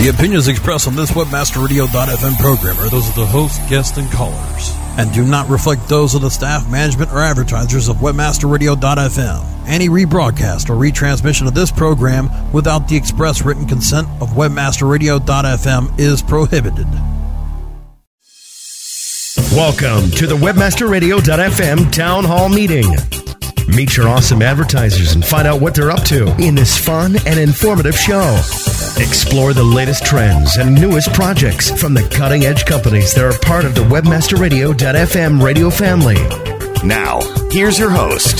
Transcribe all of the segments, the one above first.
The opinions expressed on this WebmasterRadio.fm program are those of the host, guests, and callers, and do not reflect those of the staff, management, or advertisers of WebmasterRadio.fm. Any rebroadcast or retransmission of this program without the express written consent of WebmasterRadio.fm is prohibited. Welcome to the WebmasterRadio.fm Town Hall Meeting. Meet your awesome advertisers and find out what they're up to in this fun and informative show. Explore the latest trends and newest projects from the cutting edge companies that are part of the WebmasterRadio.fm radio family. Now, here's your host.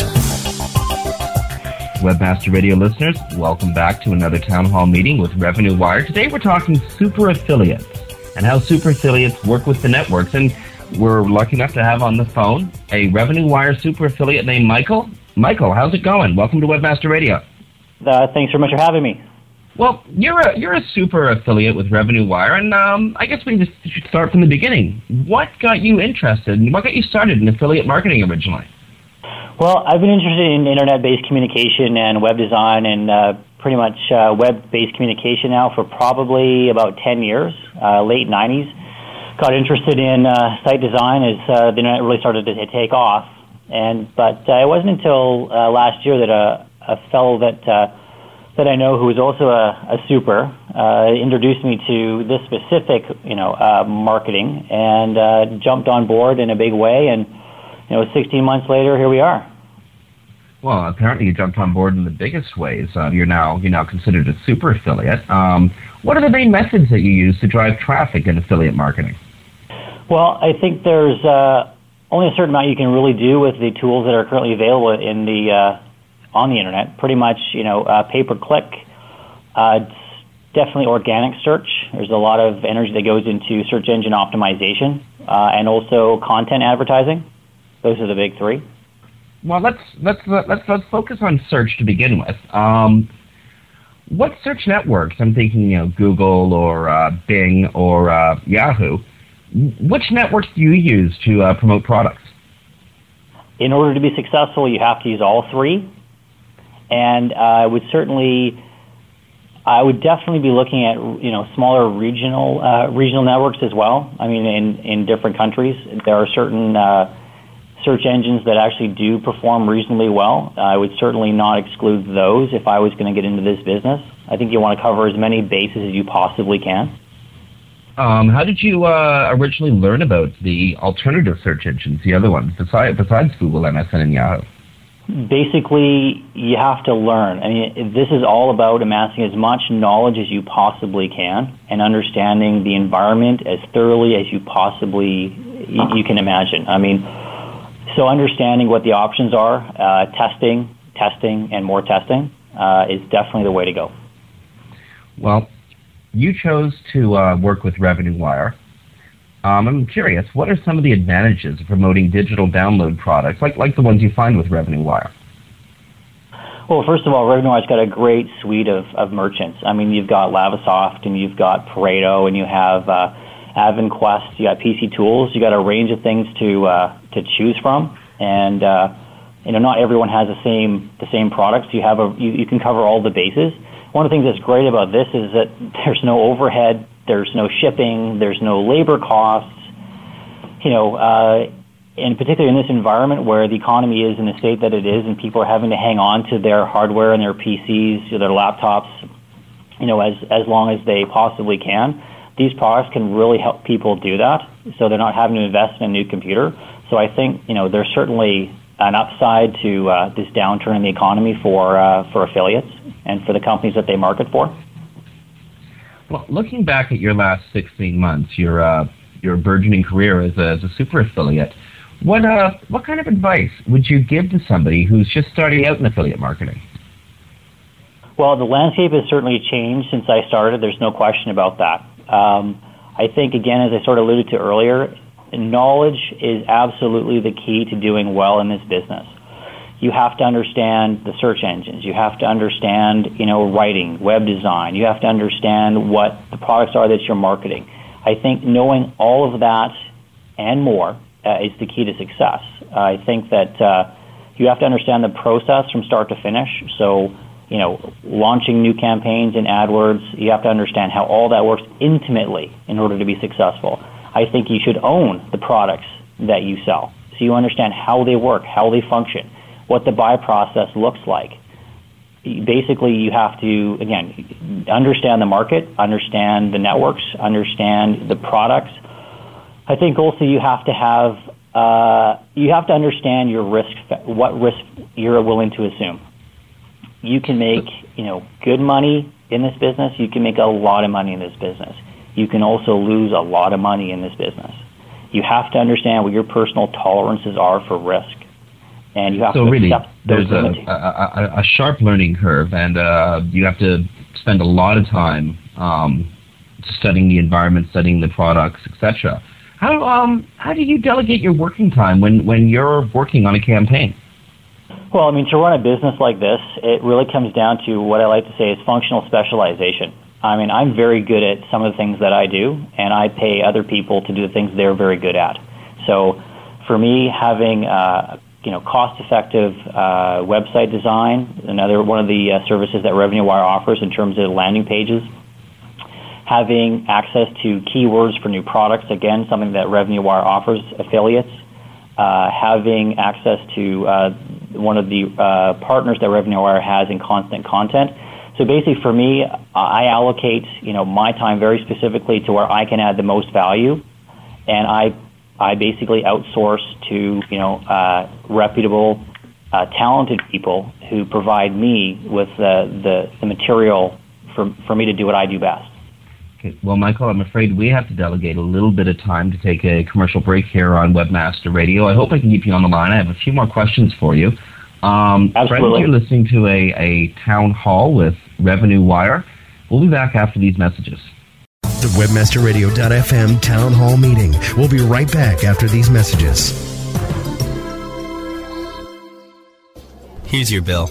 Webmaster Radio listeners, welcome back to another town hall meeting with Revenue Wire. Today we're talking super affiliates and how super affiliates work with the networks. And we're lucky enough to have on the phone a Revenue Wire super affiliate named Michael. Michael, how's it going? Welcome to Webmaster Radio. Uh, thanks very much for having me. Well, you're a you're a super affiliate with Revenue Wire, and um, I guess we just should start from the beginning. What got you interested? and What got you started in affiliate marketing originally? Well, I've been interested in internet-based communication and web design and uh, pretty much uh, web-based communication now for probably about 10 years, uh, late 90s. Got interested in uh, site design as uh, the internet really started to take off. And but uh, it wasn't until uh, last year that a, a fellow that uh, that I know who is also a, a super uh, introduced me to this specific, you know, uh, marketing, and uh, jumped on board in a big way. And you know, 16 months later, here we are. Well, apparently you jumped on board in the biggest ways. Uh, you're now you're now considered a super affiliate. Um, what are the main methods that you use to drive traffic in affiliate marketing? Well, I think there's uh, only a certain amount you can really do with the tools that are currently available in the uh, on the internet. Pretty much, you know, uh, pay per click. Uh, definitely organic search. There's a lot of energy that goes into search engine optimization uh, and also content advertising. Those are the big three. Well, let's let's let's let's focus on search to begin with. Um, what search networks? I'm thinking, you know, Google or uh, Bing or uh, Yahoo. Which networks do you use to uh, promote products? In order to be successful, you have to use all three, and uh, I would certainly, I would definitely be looking at you know smaller regional uh, regional networks as well. I mean, in in different countries, there are certain uh, search engines that actually do perform reasonably well. I would certainly not exclude those if I was going to get into this business. I think you want to cover as many bases as you possibly can. Um, how did you uh, originally learn about the alternative search engines, the other ones, besides, besides Google, MSN, and Yahoo? Basically, you have to learn. I mean, this is all about amassing as much knowledge as you possibly can and understanding the environment as thoroughly as you possibly you can imagine. I mean, so understanding what the options are, uh, testing, testing, and more testing uh, is definitely the way to go. Well, you chose to uh, work with Revenue Wire. Um, I'm curious, what are some of the advantages of promoting digital download products like, like the ones you find with Revenue Wire? Well, first of all, Revenue Wire's got a great suite of, of merchants. I mean, you've got Lavasoft and you've got Pareto and you have uh, Avanquest, you got PC Tools, you got a range of things to uh, to choose from, and uh, you know not everyone has the same the same products. You have a you, you can cover all the bases. One of the things that's great about this is that there's no overhead, there's no shipping, there's no labor costs. You know, uh, and particularly in this environment where the economy is in the state that it is, and people are having to hang on to their hardware and their PCs, their laptops, you know, as as long as they possibly can these products can really help people do that. So they're not having to invest in a new computer. So I think you know there's certainly an upside to uh, this downturn in the economy for uh, for affiliates and for the companies that they market for. Well, looking back at your last 16 months, your uh, your burgeoning career as a, as a super affiliate, what uh what kind of advice would you give to somebody who's just starting out in affiliate marketing? Well, the landscape has certainly changed since I started. There's no question about that. Um, I think, again, as I sort of alluded to earlier, knowledge is absolutely the key to doing well in this business. You have to understand the search engines. You have to understand, you know, writing, web design. You have to understand what the products are that you're marketing. I think knowing all of that and more uh, is the key to success. I think that uh, you have to understand the process from start to finish. So you know, launching new campaigns in AdWords. You have to understand how all that works intimately in order to be successful. I think you should own the products that you sell. So you understand how they work, how they function, what the buy process looks like. Basically, you have to, again, understand the market, understand the networks, understand the products. I think also you have to have, uh, you have to understand your risk, what risk you're willing to assume you can make you know good money in this business. You can make a lot of money in this business. You can also lose a lot of money in this business. You have to understand what your personal tolerances are for risk, and you have so to really, accept those there's a, a, a, sharp learning curve, and uh, you have to spend a lot of time um, studying the environment, studying the products, etc. How um, how do you delegate your working time when when you're working on a campaign? Well, I mean, to run a business like this, it really comes down to what I like to say is functional specialization. I mean, I'm very good at some of the things that I do, and I pay other people to do the things they're very good at. So, for me, having uh, you know cost-effective uh, website design, another one of the uh, services that Revenue Wire offers in terms of landing pages, having access to keywords for new products, again, something that Revenue Wire offers affiliates, uh, having access to uh, one of the uh, partners that Revenue Wire has in constant content. So basically, for me, I allocate you know my time very specifically to where I can add the most value, and I I basically outsource to you know uh, reputable, uh, talented people who provide me with the, the material for for me to do what I do best. Okay. Well, Michael, I'm afraid we have to delegate a little bit of time to take a commercial break here on Webmaster Radio. I hope I can keep you on the line. I have a few more questions for you. Um, Absolutely. Friends, you're listening to a, a town hall with Revenue Wire. We'll be back after these messages. The WebmasterRadio.fm town hall meeting. We'll be right back after these messages. Here's your bill.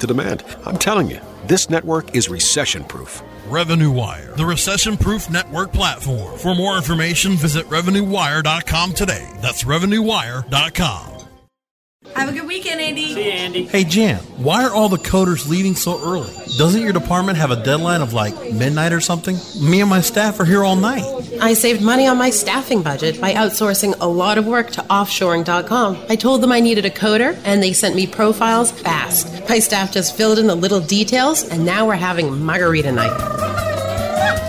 the demand. I'm telling you, this network is recession proof. Revenue Wire, the recession proof network platform. For more information, visit RevenueWire.com today. That's RevenueWire.com. Have a good weekend, Andy. See you, Andy. Hey, Jan, why are all the coders leaving so early? Doesn't your department have a deadline of like midnight or something? Me and my staff are here all night. I saved money on my staffing budget by outsourcing a lot of work to offshoring.com. I told them I needed a coder, and they sent me profiles fast. My staff just filled in the little details, and now we're having margarita night.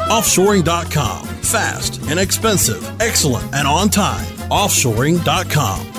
Offshoring.com. Fast, inexpensive, excellent, and on time. Offshoring.com.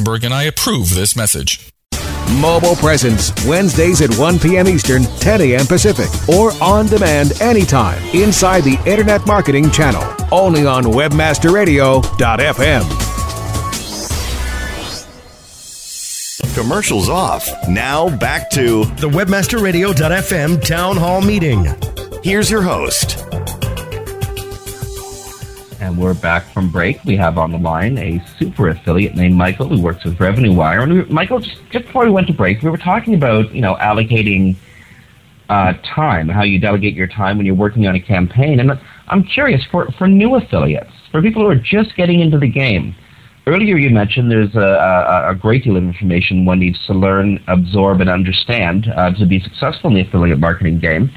and I approve this message. Mobile Presence, Wednesdays at 1 p.m. Eastern, 10 a.m. Pacific, or on demand anytime inside the Internet Marketing Channel. Only on WebmasterRadio.fm. Commercials off. Now back to the WebmasterRadio.fm Town Hall Meeting. Here's your host, and we're back from break. We have on the line a super affiliate named Michael who works with Revenue Wire. And we, Michael, just, just, before we went to break, we were talking about you know allocating uh, time, how you delegate your time when you're working on a campaign. And I'm curious for for new affiliates, for people who are just getting into the game. Earlier, you mentioned there's a, a, a great deal of information one needs to learn, absorb, and understand uh, to be successful in the affiliate marketing game.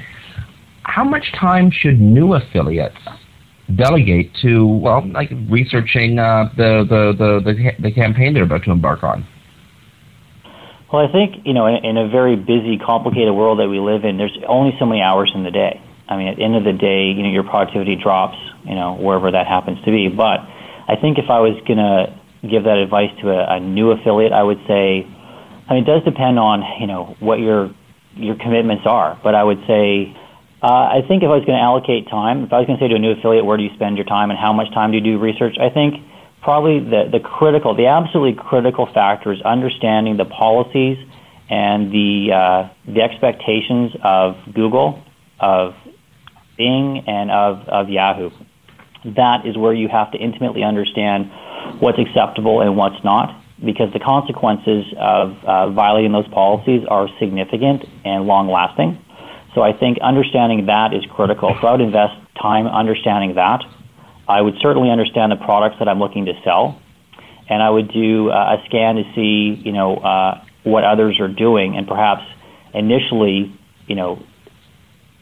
How much time should new affiliates delegate to well, like researching uh, the, the, the the the campaign they're about to embark on. Well, I think, you know, in, in a very busy, complicated world that we live in, there's only so many hours in the day. I mean, at the end of the day, you know, your productivity drops, you know, wherever that happens to be. But I think if I was going to give that advice to a, a new affiliate, I would say, I mean, it does depend on, you know, what your your commitments are. But I would say, uh, I think if I was going to allocate time, if I was going to say to a new affiliate, where do you spend your time and how much time do you do research? I think probably the, the critical, the absolutely critical factor is understanding the policies and the, uh, the expectations of Google, of Bing, and of, of Yahoo. That is where you have to intimately understand what's acceptable and what's not, because the consequences of uh, violating those policies are significant and long lasting. So I think understanding that is critical. So I would invest time understanding that. I would certainly understand the products that I'm looking to sell, and I would do uh, a scan to see, you know, uh, what others are doing, and perhaps initially, you know,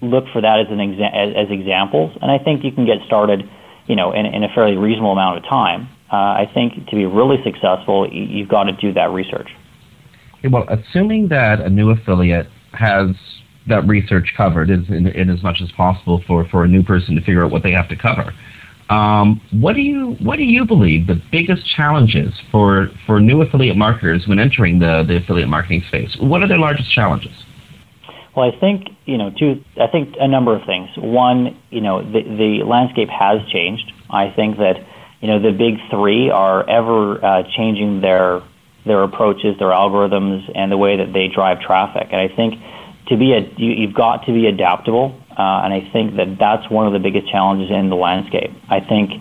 look for that as an exa- as, as examples. And I think you can get started, you know, in, in a fairly reasonable amount of time. Uh, I think to be really successful, you've got to do that research. Okay, well, assuming that a new affiliate has that research covered in, in, as much as possible for, for a new person to figure out what they have to cover. Um, what do you what do you believe the biggest challenges for for new affiliate marketers when entering the, the affiliate marketing space? What are their largest challenges? Well, I think you know two. I think a number of things. One, you know, the the landscape has changed. I think that you know the big three are ever uh, changing their their approaches, their algorithms, and the way that they drive traffic. And I think to be a you, you've got to be adaptable uh, and I think that that's one of the biggest challenges in the landscape. I think,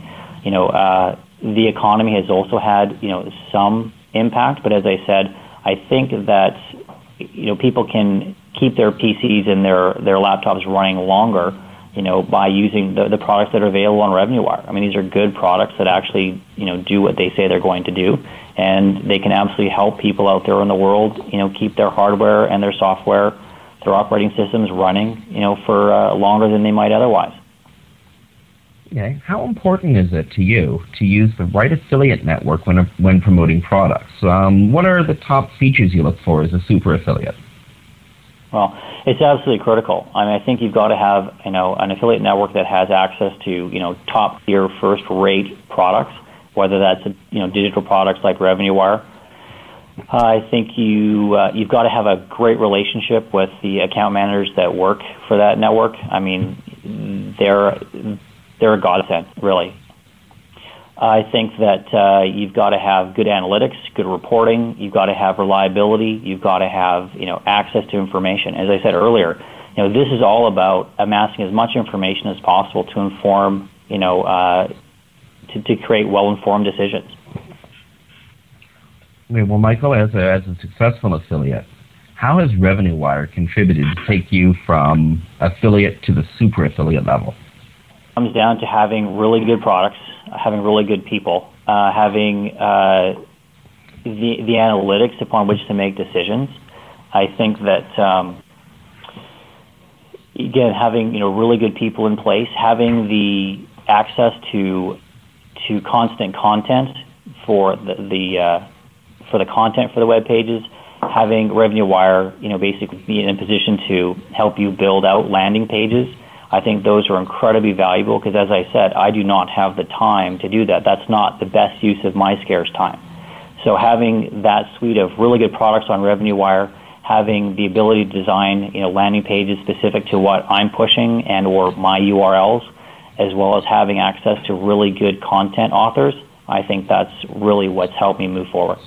you know, uh, the economy has also had, you know, some impact, but as I said, I think that, you know, people can keep their PCs and their, their laptops running longer, you know, by using the, the products that are available on RevenueWire. I mean, these are good products that actually, you know, do what they say they're going to do, and they can absolutely help people out there in the world, you know, keep their hardware and their software their operating systems running, you know, for uh, longer than they might otherwise. Okay. How important is it to you to use the right affiliate network when when promoting products? Um, what are the top features you look for as a super affiliate? Well, it's absolutely critical. I mean, I think you've got to have you know an affiliate network that has access to you know top tier, first rate products, whether that's you know digital products like Revenue Wire I think you uh, you've got to have a great relationship with the account managers that work for that network. I mean, they're they're a godsend, really. I think that uh, you've got to have good analytics, good reporting. You've got to have reliability. You've got to have you know access to information. As I said earlier, you know this is all about amassing as much information as possible to inform you know uh, to, to create well-informed decisions. Well, Michael, as a, as a successful affiliate, how has Revenue Wire contributed to take you from affiliate to the super affiliate level? It comes down to having really good products, having really good people, uh, having uh, the the analytics upon which to make decisions. I think that um, again, having you know really good people in place, having the access to to constant content for the, the uh, for the content for the web pages, having Revenue Wire, you know, basically be in a position to help you build out landing pages. I think those are incredibly valuable because, as I said, I do not have the time to do that. That's not the best use of my scarce time. So having that suite of really good products on Revenue Wire, having the ability to design, you know, landing pages specific to what I'm pushing and or my URLs, as well as having access to really good content authors, I think that's really what's helped me move forward.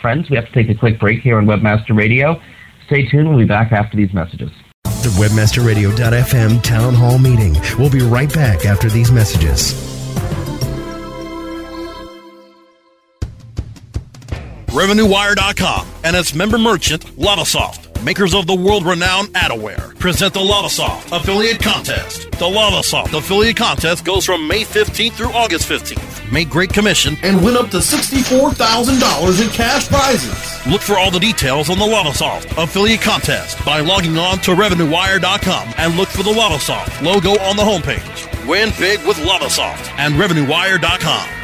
Friends, we have to take a quick break here on Webmaster Radio. Stay tuned. We'll be back after these messages. The Webmaster WebmasterRadio.fm Town Hall Meeting. We'll be right back after these messages. RevenueWire.com and its member merchant, Lavasoft, makers of the world-renowned Ad-Aware, present the Lavasoft Affiliate Contest. The Lavasoft Affiliate Contest goes from May 15th through August 15th make great commission, and win up to $64,000 in cash prizes. Look for all the details on the Lavasoft affiliate contest by logging on to RevenueWire.com and look for the Lavasoft logo on the homepage. Win big with Lavasoft and RevenueWire.com.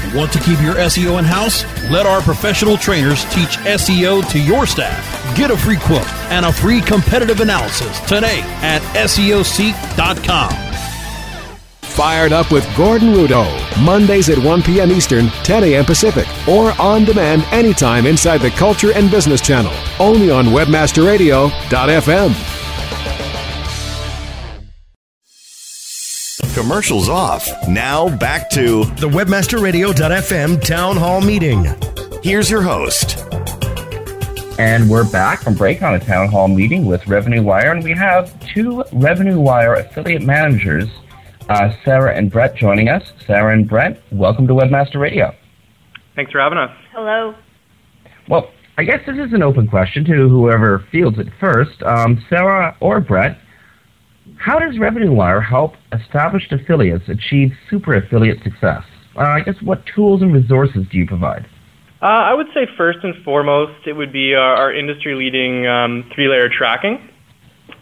Want to keep your SEO in house? Let our professional trainers teach SEO to your staff. Get a free quote and a free competitive analysis today at SEOseek.com. Fired up with Gordon Rudo, Mondays at 1 p.m. Eastern, 10 a.m. Pacific, or on demand anytime inside the Culture and Business Channel, only on WebmasterRadio.fm. Commercials off. Now back to the WebmasterRadio.fm Town Hall Meeting. Here's your host. And we're back from break on a town hall meeting with Revenue Wire, and we have two Revenue Wire affiliate managers, uh, Sarah and Brett, joining us. Sarah and Brett, welcome to Webmaster Radio. Thanks for having us. Hello. Well, I guess this is an open question to whoever fields it first. Um, Sarah or Brett, how does Revenue Wire help established affiliates achieve super affiliate success? Uh, I guess what tools and resources do you provide? Uh, I would say first and foremost, it would be our, our industry-leading um, three-layer tracking.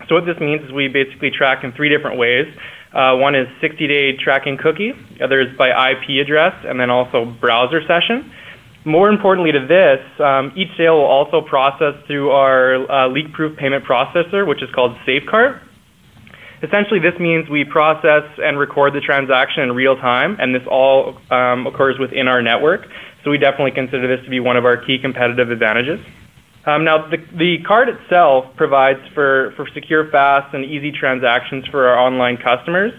So what this means is we basically track in three different ways. Uh, one is 60-day tracking cookie, the other is by IP address, and then also browser session. More importantly to this, um, each sale will also process through our uh, leak-proof payment processor, which is called SafeCart. Essentially, this means we process and record the transaction in real time, and this all um, occurs within our network. So we definitely consider this to be one of our key competitive advantages. Um, now, the, the card itself provides for, for secure, fast, and easy transactions for our online customers.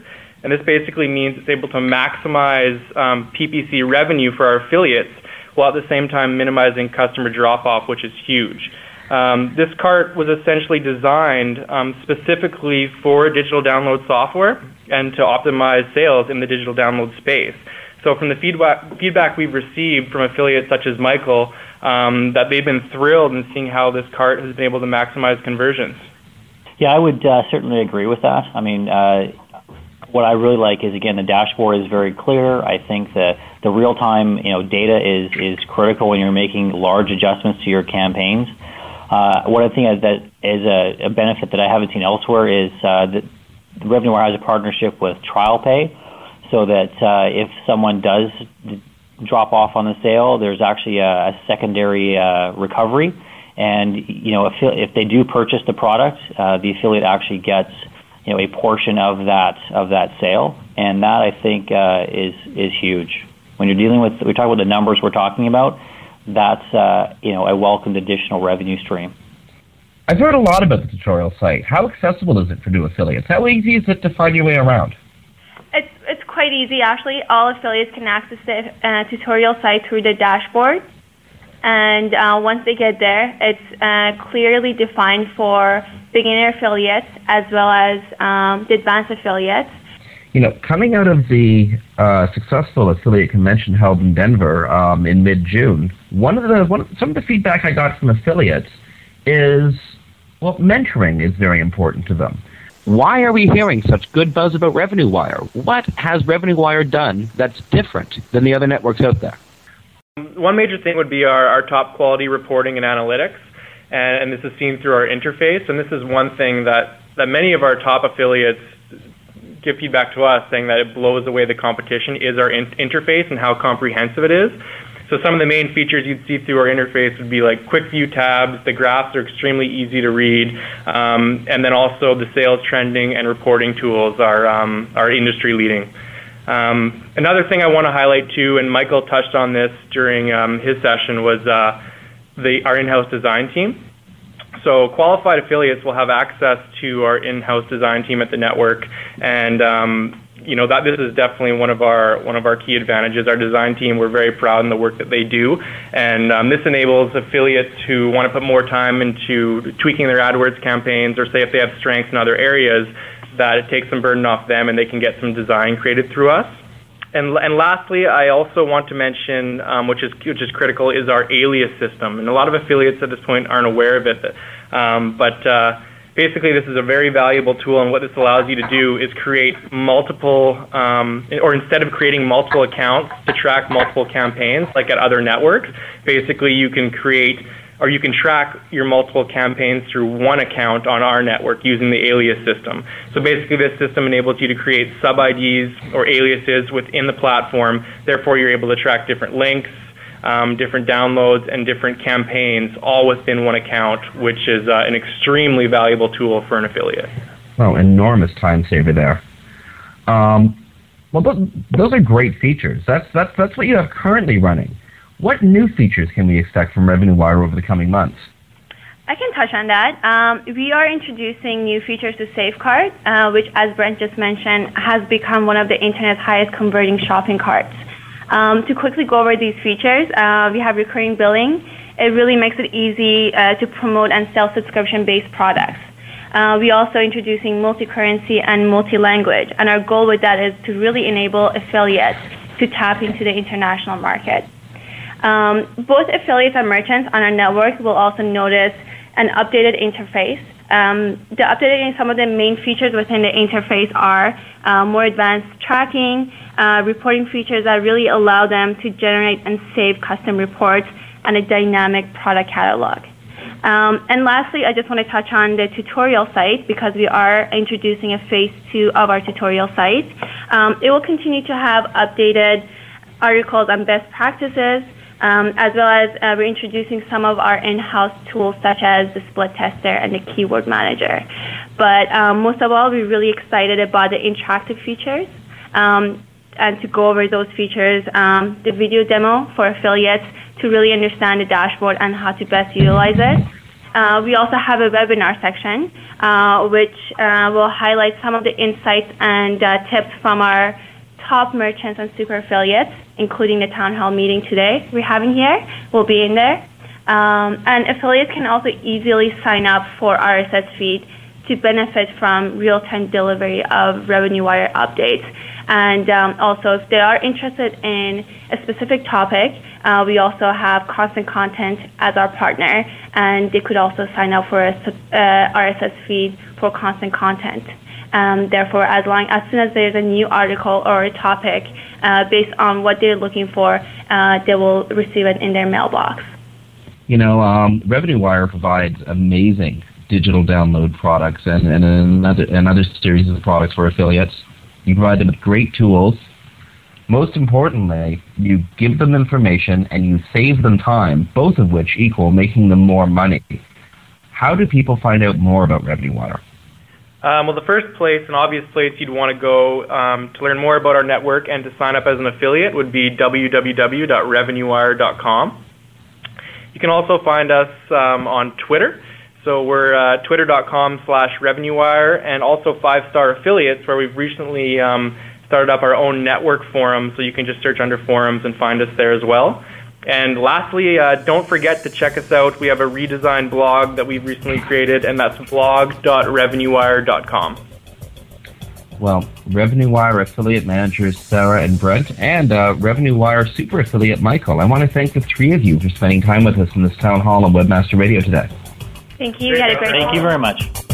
And this basically means it's able to maximize um, PPC revenue for our affiliates while at the same time minimizing customer drop off, which is huge. Um, this cart was essentially designed um, specifically for digital download software and to optimize sales in the digital download space. So, from the feedback, feedback we've received from affiliates such as Michael, um, that they've been thrilled in seeing how this cart has been able to maximize conversions. Yeah, I would uh, certainly agree with that. I mean, uh, what I really like is again the dashboard is very clear. I think that the real time you know data is is critical when you're making large adjustments to your campaigns. Uh, what I think that is a, a, benefit that I haven't seen elsewhere is uh, that Revenue Wire has a partnership with TrialPay, so that uh, if someone does drop off on the sale, there's actually a, a secondary uh, recovery. And you know, if, if they do purchase the product, uh, the affiliate actually gets you know a portion of that of that sale, and that I think uh, is is huge. When you're dealing with, we talk about the numbers we're talking about that's uh, you know a welcomed additional revenue stream. I've heard a lot about the tutorial site. How accessible is it for new affiliates? How easy is it to find your way around? It's it's quite easy actually. All affiliates can access the uh, tutorial site through the dashboard, and uh, once they get there, it's uh, clearly defined for beginner affiliates as well as um, the advanced affiliates you know, coming out of the uh, successful affiliate convention held in Denver um, in mid-June, one of the one, some of the feedback I got from affiliates is, well, mentoring is very important to them. Why are we hearing such good buzz about Revenue Wire? What has Revenue Wire done that's different than the other networks out there? One major thing would be our, our top quality reporting and analytics, and, and this is seen through our interface. And this is one thing that, that many of our top affiliates give feedback to us saying that it blows away the competition is our in- interface and how comprehensive it is. So some of the main features you'd see through our interface would be like quick view tabs. The graphs are extremely easy to read, um, and then also the sales trending and reporting tools are um, are industry leading. Um, another thing I want to highlight too, and Michael touched on this during um, his session, was uh, the our in-house design team. So qualified affiliates will have access to our in-house design team at the network, and um, you know that this is definitely one of our one of our key advantages. Our design team, we're very proud in the work that they do, and um, this enables affiliates who want to put more time into tweaking their AdWords campaigns, or say if they have strengths in other areas, that it takes some burden off them, and they can get some design created through us. And, and lastly, I also want to mention, um, which is which is critical, is our alias system. And a lot of affiliates at this point aren't aware of it, um, but uh, basically this is a very valuable tool and what this allows you to do is create multiple um, or instead of creating multiple accounts to track multiple campaigns like at other networks basically you can create or you can track your multiple campaigns through one account on our network using the alias system. So basically, this system enables you to create sub IDs or aliases within the platform. Therefore, you're able to track different links, um, different downloads and different campaigns all within one account, which is uh, an extremely valuable tool for an affiliate. Well, enormous time saver there. Um, well, those, those are great features. That's, that's, that's what you have currently running. What new features can we expect from Revenue Wire over the coming months? I can touch on that. Um, we are introducing new features to Safecart, uh, which, as Brent just mentioned, has become one of the internet's highest converting shopping carts. Um, to quickly go over these features, uh, we have recurring billing. It really makes it easy uh, to promote and sell subscription-based products. Uh, we also introducing multi-currency and multi-language, and our goal with that is to really enable affiliates to tap into the international market. Um, both affiliates and merchants on our network will also notice an updated interface. Um, the updated some of the main features within the interface are uh, more advanced tracking, uh, reporting features that really allow them to generate and save custom reports and a dynamic product catalog. Um, and lastly, I just want to touch on the tutorial site because we are introducing a phase two of our tutorial site. Um, it will continue to have updated articles on best practices, um, as well as uh, we're introducing some of our in-house tools such as the split tester and the keyword manager. But um, most of all, we're really excited about the interactive features. Um, and to go over those features, um, the video demo for affiliates to really understand the dashboard and how to best utilize it. Uh, we also have a webinar section, uh, which uh, will highlight some of the insights and uh, tips from our top merchants and super affiliates, including the town hall meeting today we're having here, We'll be in there. Um, and affiliates can also easily sign up for RSS feed to benefit from real-time delivery of revenue wire updates. And um, also, if they are interested in a specific topic, uh, we also have Constant Content as our partner, and they could also sign up for a uh, RSS feed for Constant Content. Um, therefore, as long as soon as there's a new article or a topic uh, based on what they're looking for, uh, they will receive it in their mailbox. You know, um, Revenue Wire provides amazing digital download products and, and another, another series of products for affiliates. You provide them with great tools. Most importantly, you give them information and you save them time, both of which equal making them more money. How do people find out more about Revenue Wire? Um, well, the first place, an obvious place you'd want to go um, to learn more about our network and to sign up as an affiliate would be www.revenuewire.com. You can also find us um, on Twitter. So we're uh, twitter.com slash revenuewire and also Five Star Affiliates, where we've recently um, started up our own network forum. So you can just search under forums and find us there as well. And lastly, uh, don't forget to check us out. We have a redesigned blog that we've recently created, and that's blog.revenuewire.com. Well, Revenue Wire affiliate managers Sarah and Brent, and uh, Revenue Wire super affiliate Michael. I want to thank the three of you for spending time with us in this town hall on Webmaster Radio today. Thank you. We had a great Thank you very much.